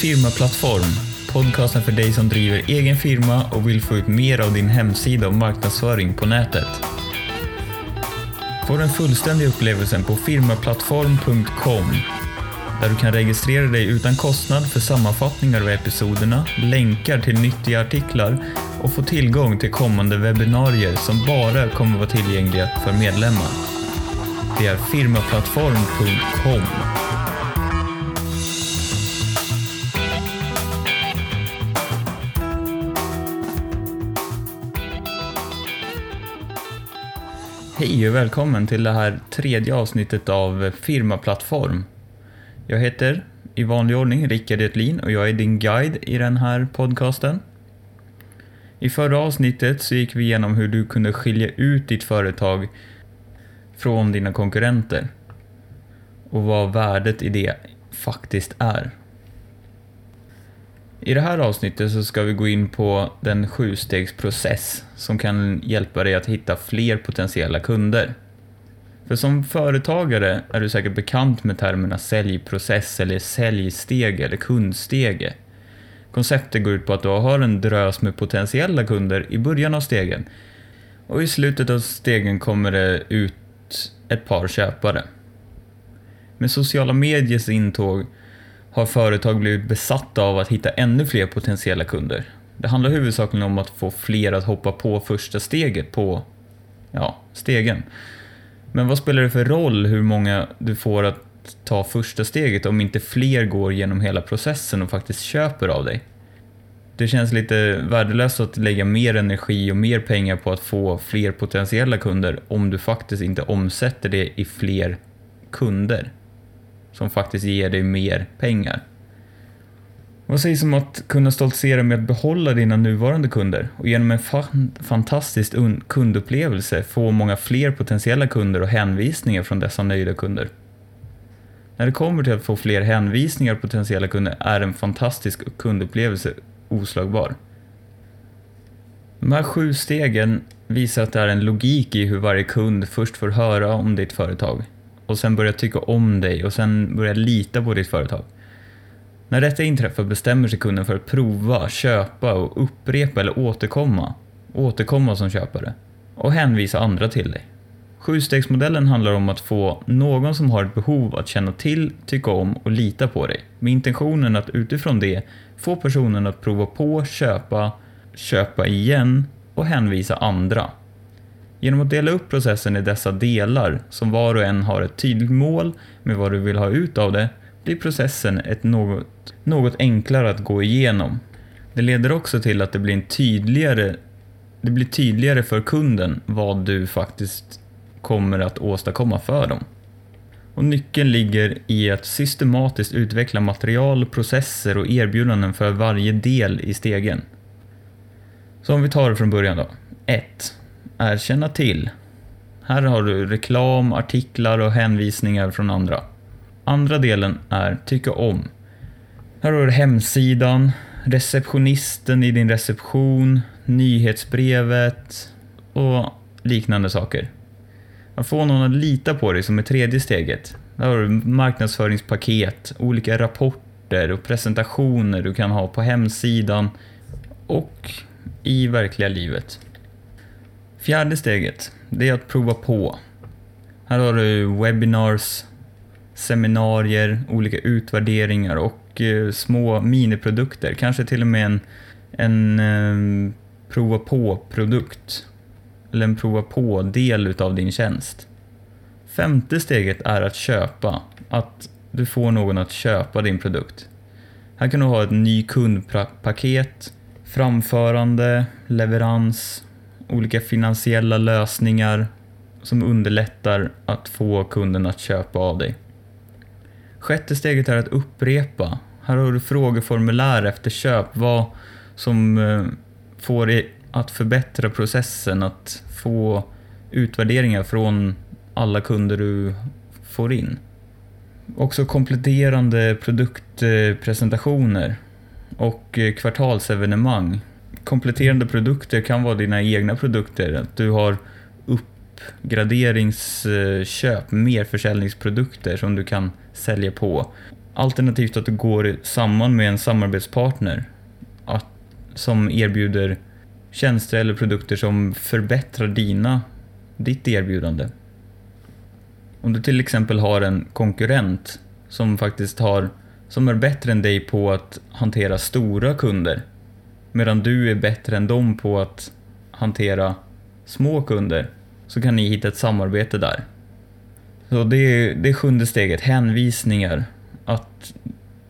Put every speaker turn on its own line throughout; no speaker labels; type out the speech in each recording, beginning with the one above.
Firmaplattform, podcasten för dig som driver egen firma och vill få ut mer av din hemsida och marknadsföring på nätet. Få den fullständiga upplevelsen på firmaplattform.com där du kan registrera dig utan kostnad för sammanfattningar av episoderna, länkar till nyttiga artiklar och få tillgång till kommande webbinarier som bara kommer vara tillgängliga för medlemmar. Det är firmaplattform.com. Hej och välkommen till det här tredje avsnittet av Firmaplattform. Jag heter i vanlig ordning Rickard Etlin och jag är din guide i den här podcasten. I förra avsnittet så gick vi igenom hur du kunde skilja ut ditt företag från dina konkurrenter och vad värdet i det faktiskt är. I det här avsnittet så ska vi gå in på den sjustegsprocess som kan hjälpa dig att hitta fler potentiella kunder. För som företagare är du säkert bekant med termerna säljprocess eller säljsteg eller kundstege. Konceptet går ut på att du har en drös med potentiella kunder i början av stegen och i slutet av stegen kommer det ut ett par köpare. Med sociala mediers intåg har företag blivit besatta av att hitta ännu fler potentiella kunder. Det handlar huvudsakligen om att få fler att hoppa på första steget på ja, stegen. Men vad spelar det för roll hur många du får att ta första steget om inte fler går genom hela processen och faktiskt köper av dig? Det känns lite värdelöst att lägga mer energi och mer pengar på att få fler potentiella kunder om du faktiskt inte omsätter det i fler kunder som faktiskt ger dig mer pengar. Vad sägs om att kunna stoltsera med att behålla dina nuvarande kunder och genom en fa fantastisk kundupplevelse få många fler potentiella kunder och hänvisningar från dessa nöjda kunder? När det kommer till att få fler hänvisningar och potentiella kunder är en fantastisk kundupplevelse oslagbar. De här sju stegen visar att det är en logik i hur varje kund först får höra om ditt företag och sen börjar tycka om dig och sen börjar lita på ditt företag. När detta inträffar bestämmer sig kunden för att prova, köpa och upprepa eller återkomma, återkomma som köpare och hänvisa andra till dig. Sjustegsmodellen handlar om att få någon som har ett behov att känna till, tycka om och lita på dig med intentionen att utifrån det få personen att prova på, köpa, köpa igen och hänvisa andra. Genom att dela upp processen i dessa delar, som var och en har ett tydligt mål med vad du vill ha ut av det, blir processen ett något, något enklare att gå igenom. Det leder också till att det blir, en tydligare, det blir tydligare för kunden vad du faktiskt kommer att åstadkomma för dem. Och nyckeln ligger i att systematiskt utveckla material, processer och erbjudanden för varje del i stegen. Så om vi tar det från början då. 1. Erkänna till. Här har du reklam, artiklar och hänvisningar från andra. Andra delen är tycka om. Här har du hemsidan, receptionisten i din reception, nyhetsbrevet och liknande saker. Att få någon att lita på dig som är tredje steget. Där har du marknadsföringspaket, olika rapporter och presentationer du kan ha på hemsidan och i verkliga livet. Fjärde steget, det är att prova på. Här har du webinars, seminarier, olika utvärderingar och eh, små miniprodukter. Kanske till och med en, en eh, prova på-produkt. Eller en prova på-del utav din tjänst. Femte steget är att köpa. Att du får någon att köpa din produkt. Här kan du ha ett ny kundpaket, framförande, leverans, olika finansiella lösningar som underlättar att få kunden att köpa av dig. Sjätte steget är att upprepa. Här har du frågeformulär efter köp, vad som eh, får dig att förbättra processen, att få utvärderingar från alla kunder du får in. Också kompletterande produktpresentationer och eh, kvartalsevenemang. Kompletterande produkter kan vara dina egna produkter, att du har uppgraderingsköp, mer försäljningsprodukter som du kan sälja på. Alternativt att du går samman med en samarbetspartner att, som erbjuder tjänster eller produkter som förbättrar dina, ditt erbjudande. Om du till exempel har en konkurrent som faktiskt har, som är bättre än dig på att hantera stora kunder medan du är bättre än dem på att hantera små kunder så kan ni hitta ett samarbete där. Så det är, det är sjunde steget, hänvisningar. Att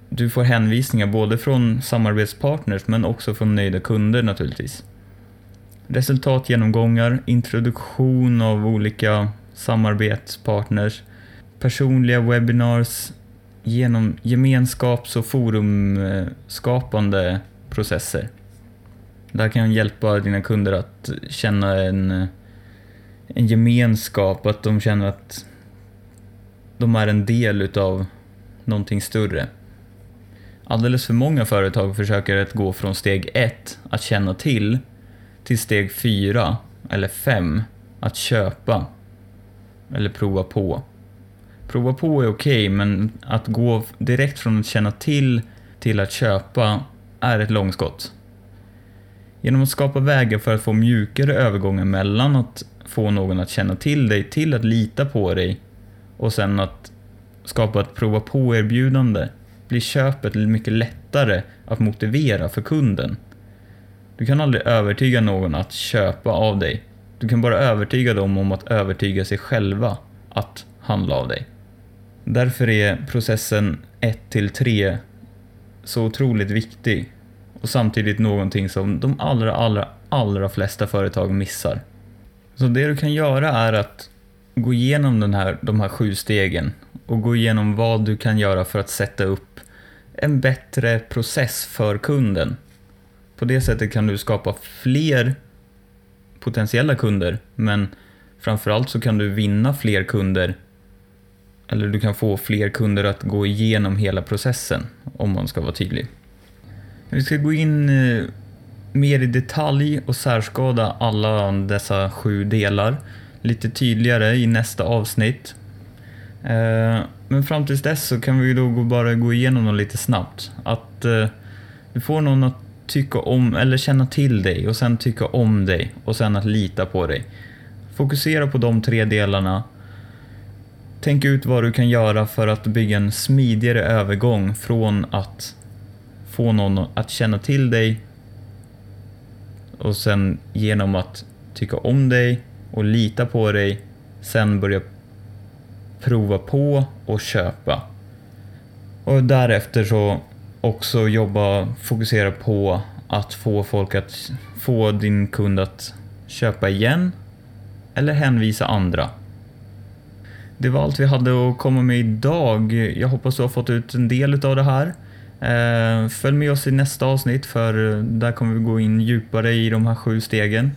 du får hänvisningar både från samarbetspartners men också från nöjda kunder naturligtvis. Resultatgenomgångar, introduktion av olika samarbetspartners, personliga webinars, genom gemenskaps och forumskapande processer. Det här kan hjälpa dina kunder att känna en, en gemenskap, att de känner att de är en del utav någonting större. Alldeles för många företag försöker att gå från steg ett, att känna till, till steg fyra eller fem, att köpa eller prova på. Prova på är okej, okay, men att gå direkt från att känna till till att köpa är ett långskott. Genom att skapa vägar för att få mjukare övergångar mellan att få någon att känna till dig till att lita på dig och sen att skapa ett prova på-erbjudande blir köpet mycket lättare att motivera för kunden. Du kan aldrig övertyga någon att köpa av dig. Du kan bara övertyga dem om att övertyga sig själva att handla av dig. Därför är processen 1-3 så otroligt viktig och samtidigt någonting som de allra, allra, allra flesta företag missar. Så det du kan göra är att gå igenom den här, de här sju stegen och gå igenom vad du kan göra för att sätta upp en bättre process för kunden. På det sättet kan du skapa fler potentiella kunder, men framförallt så kan du vinna fler kunder eller du kan få fler kunder att gå igenom hela processen, om man ska vara tydlig. Vi ska gå in eh, mer i detalj och särskada alla dessa sju delar lite tydligare i nästa avsnitt. Eh, men fram tills dess så kan vi då bara gå igenom dem lite snabbt. Att eh, du får någon att tycka om eller känna till dig och sen tycka om dig och sen att lita på dig. Fokusera på de tre delarna. Tänk ut vad du kan göra för att bygga en smidigare övergång från att få någon att känna till dig och sen genom att tycka om dig och lita på dig, sen börja prova på och köpa. Och därefter så också jobba, fokusera på att få folk att få din kund att köpa igen eller hänvisa andra. Det var allt vi hade att komma med idag. Jag hoppas du har fått ut en del av det här. Eh, följ med oss i nästa avsnitt för eh, där kommer vi gå in djupare i de här sju stegen.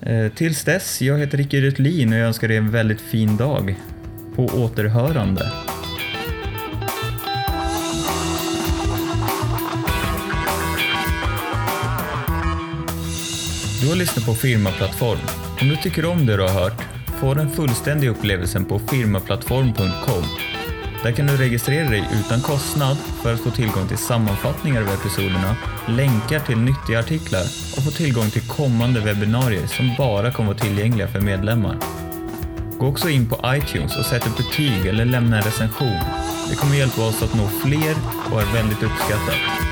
Eh, tills dess, jag heter Ricky Rutlin och jag önskar dig en väldigt fin dag. På återhörande. Du har lyssnat på Firmaplattform. Om du tycker om det du har hört, få den fullständiga upplevelsen på firmaplattform.com där kan du registrera dig utan kostnad för att få tillgång till sammanfattningar av episoderna, länkar till nyttiga artiklar och få tillgång till kommande webbinarier som bara kommer vara tillgängliga för medlemmar. Gå också in på iTunes och sätt ett betyg eller lämna en recension. Det kommer hjälpa oss att nå fler och är väldigt uppskattat.